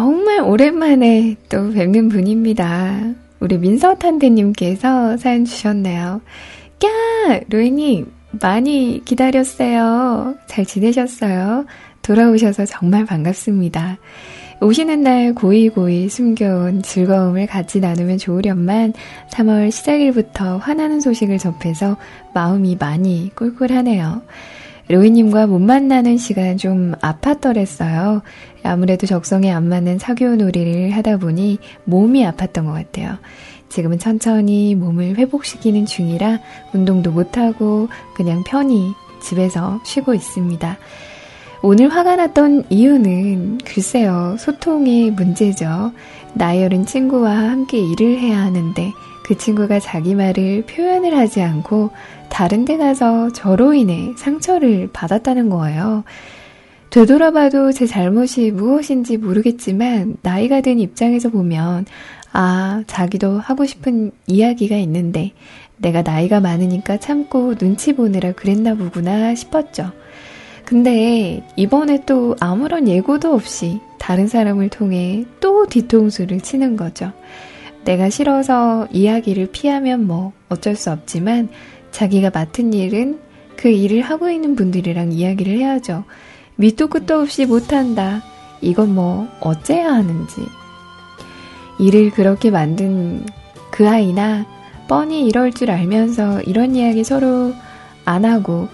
정말 오랜만에 또 뵙는 분입니다. 우리 민서탄대님께서 사연 주셨네요. 까! 로이님, 많이 기다렸어요. 잘 지내셨어요? 돌아오셔서 정말 반갑습니다. 오시는 날 고이고이 숨겨온 즐거움을 같이 나누면 좋으련만 3월 시작일부터 화나는 소식을 접해서 마음이 많이 꿀꿀하네요. 로이님과 못 만나는 시간 좀 아팠더랬어요. 아무래도 적성에 안 맞는 사교 놀이를 하다 보니 몸이 아팠던 것 같아요. 지금은 천천히 몸을 회복시키는 중이라 운동도 못하고 그냥 편히 집에서 쉬고 있습니다. 오늘 화가 났던 이유는 글쎄요, 소통의 문제죠. 어린 친구와 함께 일을 해야 하는데 그 친구가 자기 말을 표현을 하지 않고 다른 데 가서 저로 인해 상처를 받았다는 거예요. 되돌아봐도 제 잘못이 무엇인지 모르겠지만 나이가 든 입장에서 보면 아, 자기도 하고 싶은 이야기가 있는데 내가 나이가 많으니까 참고 눈치 보느라 그랬나 보구나 싶었죠. 근데 이번에 또 아무런 예고도 없이 다른 사람을 통해 또 뒤통수를 치는 거죠. 내가 싫어서 이야기를 피하면 뭐 어쩔 수 없지만 자기가 맡은 일은 그 일을 하고 있는 분들이랑 이야기를 해야죠. 밑도 끝도 없이 못한다. 이건 뭐 어째야 하는지. 일을 그렇게 만든 그 아이나 뻔히 이럴 줄 알면서 이런 이야기 서로 안 하고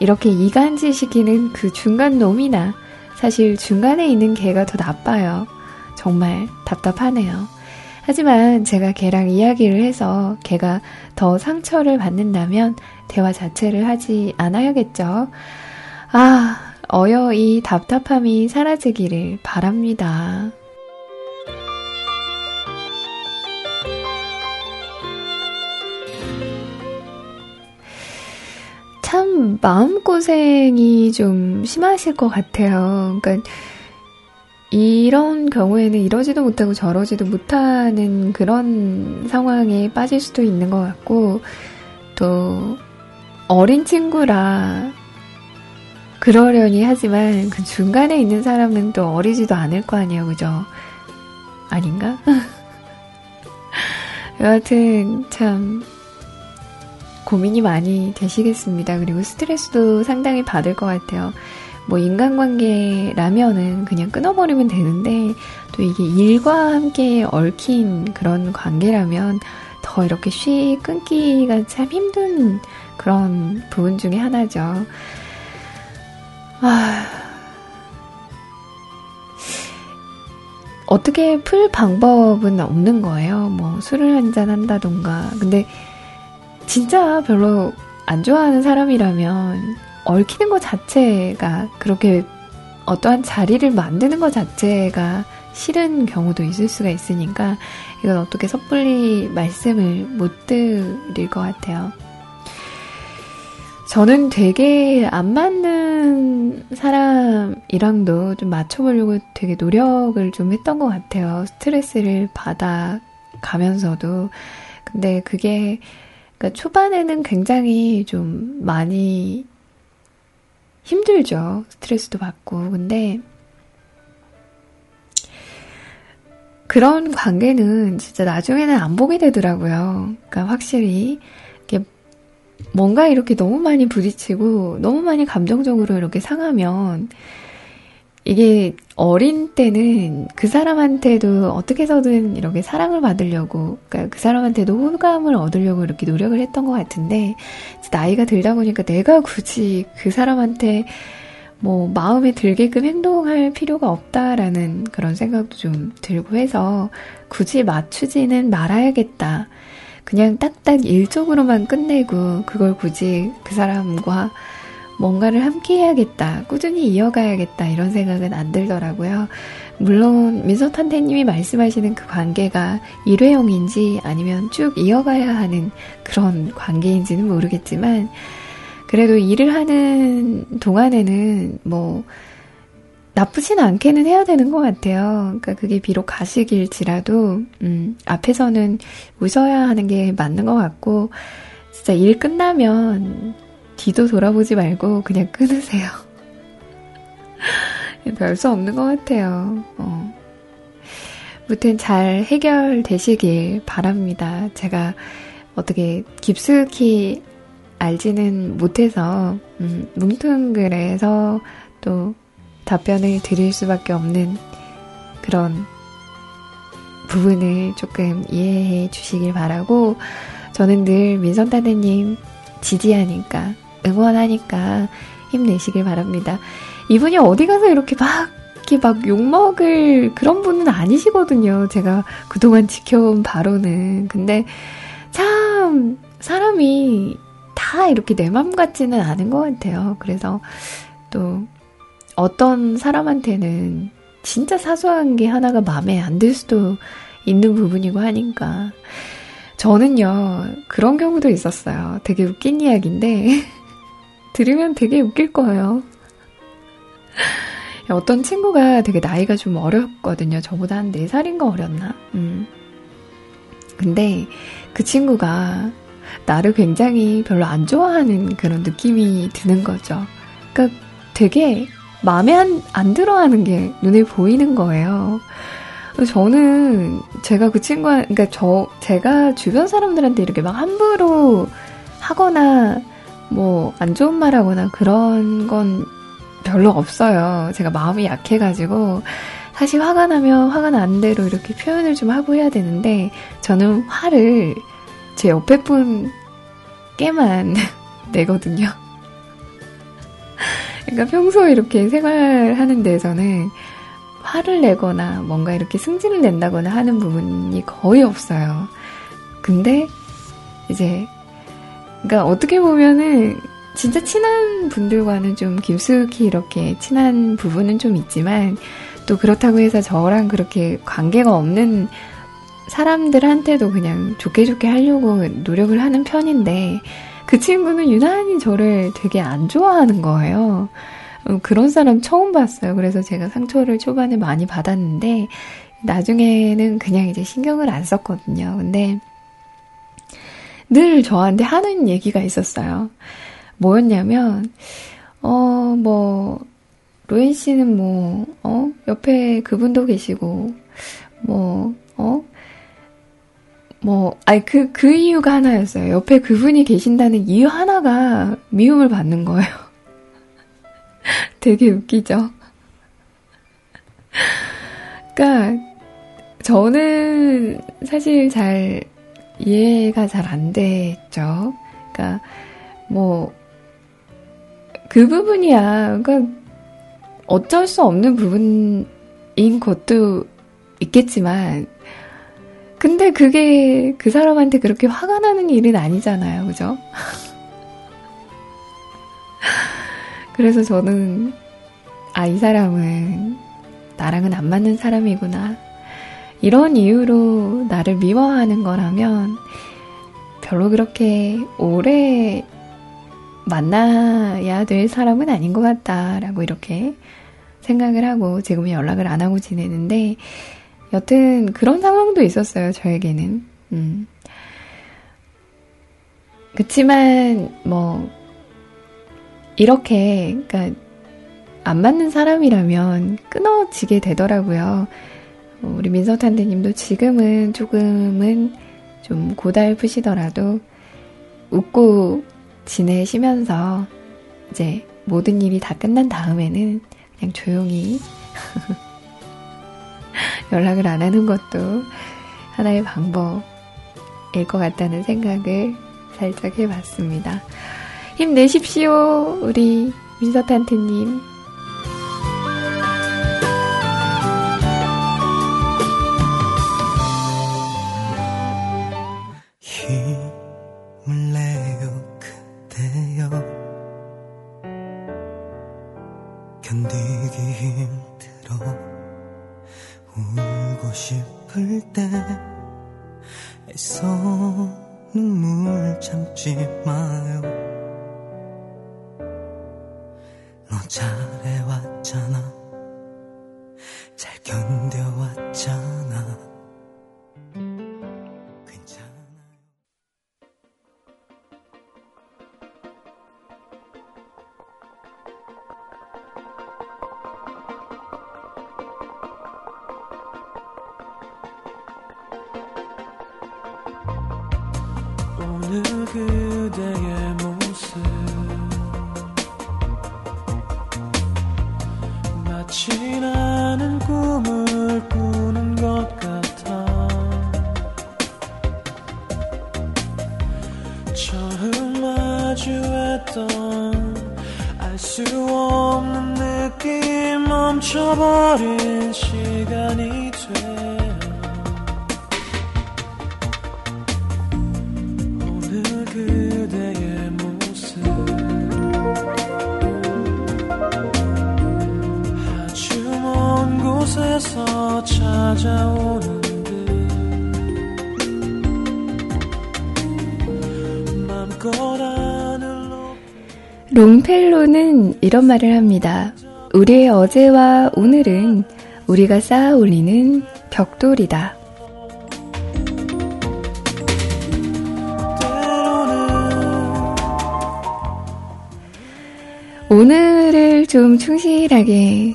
이렇게 이간질 시키는 그 중간 놈이나 사실 중간에 있는 걔가 더 나빠요. 정말 답답하네요. 하지만 제가 걔랑 이야기를 해서 걔가 더 상처를 받는다면 대화 자체를 하지 않아야겠죠. 아, 어여 이 답답함이 사라지기를 바랍니다. 참 마음고생이 좀 심하실 것 같아요. 그러니까 이런 경우에는 이러지도 못하고 저러지도 못하는 그런 상황에 빠질 수도 있는 것 같고, 또, 어린 친구라 그러려니 하지만 그 중간에 있는 사람은 또 어리지도 않을 거 아니에요, 그죠? 아닌가? 여하튼 참 고민이 많이 되시겠습니다. 그리고 스트레스도 상당히 받을 것 같아요. 뭐 인간관계라면은 그냥 끊어버리면 되는데 또 이게 일과 함께 얽힌 그런 관계라면 더 이렇게 쉬 끊기가 참 힘든 그런 부분 중에 하나죠. 아, 어떻게 풀 방법은 없는 거예요. 뭐 술을 한 잔 한다던가. 근데 진짜 별로 안 좋아하는 사람이라면 얽히는 것 자체가 그렇게 어떠한 자리를 만드는 것 자체가 싫은 경우도 있을 수가 있으니까 이건 어떻게 섣불리 말씀을 못 드릴 것 같아요. 저는 되게 안 맞는 사람이랑도 좀 맞춰보려고 되게 노력을 좀 했던 것 같아요. 스트레스를 받아 가면서도. 근데 그게, 그러니까 초반에는 굉장히 좀 많이 힘들죠. 스트레스도 받고. 근데 그런 관계는 진짜 나중에는 안 보게 되더라고요. 그러니까 확실히 뭔가 이렇게 너무 많이 부딪히고 너무 많이 감정적으로 이렇게 상하면 이게 어린 때는 그 사람한테도 어떻게 해서든 이렇게 사랑을 받으려고, 그러니까 그 사람한테도 호감을 얻으려고 이렇게 노력을 했던 것 같은데, 나이가 들다 보니까 내가 굳이 그 사람한테 뭐 마음에 들게끔 행동할 필요가 없다라는 그런 생각도 좀 들고 해서 굳이 맞추지는 말아야겠다. 그냥 딱딱 일적으로만 끝내고 그걸 굳이 그 사람과 뭔가를 함께 해야겠다, 꾸준히 이어가야겠다, 이런 생각은 안 들더라고요. 물론, 민서탄태님이 말씀하시는 그 관계가 일회용인지 아니면 쭉 이어가야 하는 그런 관계인지는 모르겠지만, 그래도 일을 하는 동안에는 뭐, 나쁘진 않게는 해야 되는 것 같아요. 그러니까 그게 비록 가식일지라도, 음, 앞에서는 웃어야 하는 게 맞는 것 같고, 진짜 일 끝나면 뒤도 돌아보지 말고 그냥 끊으세요. 별 수 없는 것 같아요. 어. 무튼 잘 해결되시길 바랍니다. 제가 어떻게 깊숙이 알지는 못해서 음, 뭉퉁글에서 또 답변을 드릴 수밖에 없는 그런 부분을 조금 이해해 주시길 바라고 저는 늘 민선다대님 지지하니까 응원하니까 힘내시길 바랍니다. 이분이 어디 가서 이렇게 막 딱히 막 욕먹을 그런 분은 아니시거든요. 제가 그동안 지켜온 바로는. 근데 참, 사람이 다 이렇게 내 맘 같지는 않은 것 같아요. 그래서 또 어떤 사람한테는 진짜 사소한 게 하나가 마음에 안 들 수도 있는 부분이고 하니까. 저는요, 그런 경우도 있었어요. 되게 웃긴 이야기인데, 들으면 되게 웃길 거예요. 어떤 친구가 되게 나이가 좀 어렸거든요. 저보다 한 4살인가 어렸나? 음. 근데 그 친구가 나를 굉장히 별로 안 좋아하는 그런 느낌이 드는 거죠. 그러니까 되게 마음에 안, 안 들어 하는 게 눈에 보이는 거예요. 저는 제가 그 친구한, 그러니까 저, 제가 주변 사람들한테 이렇게 막 함부로 하거나 뭐 안 좋은 말 하거나 그런 건 별로 없어요. 제가 마음이 약해가지고 사실 화가 나면 화가 난 대로 이렇게 표현을 좀 하고 해야 되는데 저는 화를 제 옆에 분께만 내거든요. 그러니까 평소에 이렇게 생활하는 데서는 화를 내거나 뭔가 이렇게 승진을 낸다거나 하는 부분이 거의 없어요. 근데 이제 그러니까 어떻게 보면은 진짜 친한 분들과는 좀 깊숙이 이렇게 친한 부분은 좀 있지만 또 그렇다고 해서 저랑 그렇게 관계가 없는 사람들한테도 그냥 좋게 좋게 하려고 노력을 하는 편인데 그 친구는 유난히 저를 되게 안 좋아하는 거예요. 어, 그런 사람 처음 봤어요. 그래서 제가 상처를 초반에 많이 받았는데 나중에는 그냥 이제 신경을 안 썼거든요. 근데 늘 저한테 하는 얘기가 있었어요. 뭐였냐면, 어, 뭐, 로엔 씨는 뭐, 어, 옆에 그분도 계시고, 뭐, 어, 뭐, 아니, 그, 그 이유가 하나였어요. 옆에 그분이 계신다는 이유 하나가 미움을 받는 거예요. 되게 웃기죠? 그니까, 저는 사실 잘 이해가 잘 안 됐죠. 그니까, 뭐, 그 부분이야. 그러니까 어쩔 수 없는 부분인 것도 있겠지만, 근데 그게 그 사람한테 그렇게 화가 나는 일은 아니잖아요. 그죠? 그래서 저는, 아, 이 사람은 나랑은 안 맞는 사람이구나. 이런 이유로 나를 미워하는 거라면 별로 그렇게 오래 만나야 될 사람은 아닌 것 같다라고 이렇게 생각을 하고 지금은 연락을 안 하고 지내는데 여튼 그런 상황도 있었어요 저에게는 음. 그치만 뭐 이렇게 그러니까 안 맞는 사람이라면 끊어지게 되더라고요 우리 민서탄대님도 지금은 조금은 좀 고달프시더라도 웃고 지내시면서 이제 모든 일이 다 끝난 다음에는 그냥 조용히 연락을 안 하는 것도 하나의 방법일 것 같다는 생각을 살짝 해봤습니다. 힘내십시오, 우리 민서탄트님. 이런 말을 합니다. 우리의 어제와 오늘은 우리가 쌓아 올리는 벽돌이다. 오늘을 좀 충실하게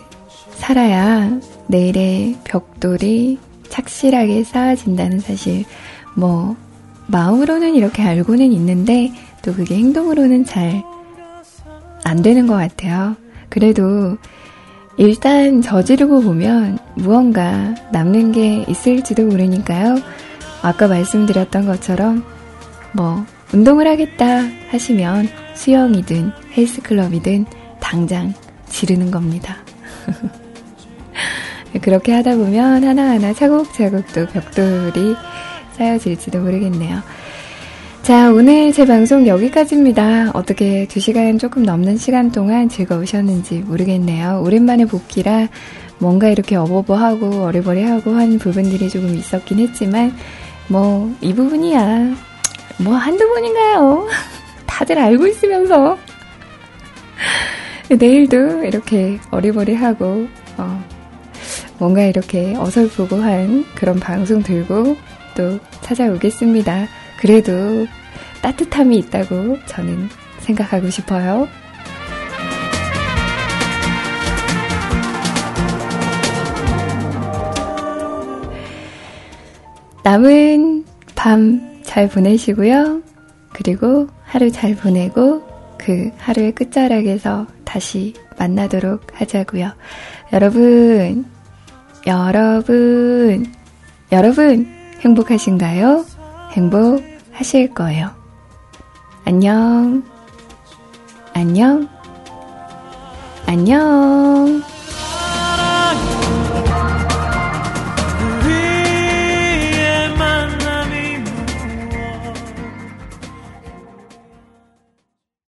살아야 내일의 벽돌이 착실하게 쌓아진다는 사실, 뭐, 마음으로는 이렇게 알고는 있는데, 또 그게 행동으로는 잘 안 되는 것 같아요. 그래도 일단 저지르고 보면 무언가 남는 게 있을지도 모르니까요. 아까 말씀드렸던 것처럼 뭐 운동을 하겠다 하시면 수영이든 헬스클럽이든 당장 지르는 겁니다. 그렇게 하다 보면 하나하나 차곡차곡 또 벽돌이 쌓여질지도 모르겠네요. 자, 오늘 제 방송 여기까지입니다. 어떻게 2시간 조금 넘는 시간 동안 즐거우셨는지 모르겠네요. 오랜만에 복귀라 뭔가 이렇게 어버버하고 어리버리하고 한 부분들이 조금 있었긴 했지만, 뭐, 이 부분이야. 뭐, 한두 번인가요? 다들 알고 있으면서. 내일도 이렇게 어리버리하고, 어, 뭔가 이렇게 어설프고 한 그런 방송 들고 또 찾아오겠습니다. 그래도 따뜻함이 있다고 저는 생각하고 싶어요. 남은 밤 잘 보내시고요. 그리고 하루 잘 보내고 그 하루의 끝자락에서 다시 만나도록 하자고요. 여러분, 여러분, 여러분 행복하신가요? 행복 하실 거예요. 안녕. 안녕. 안녕.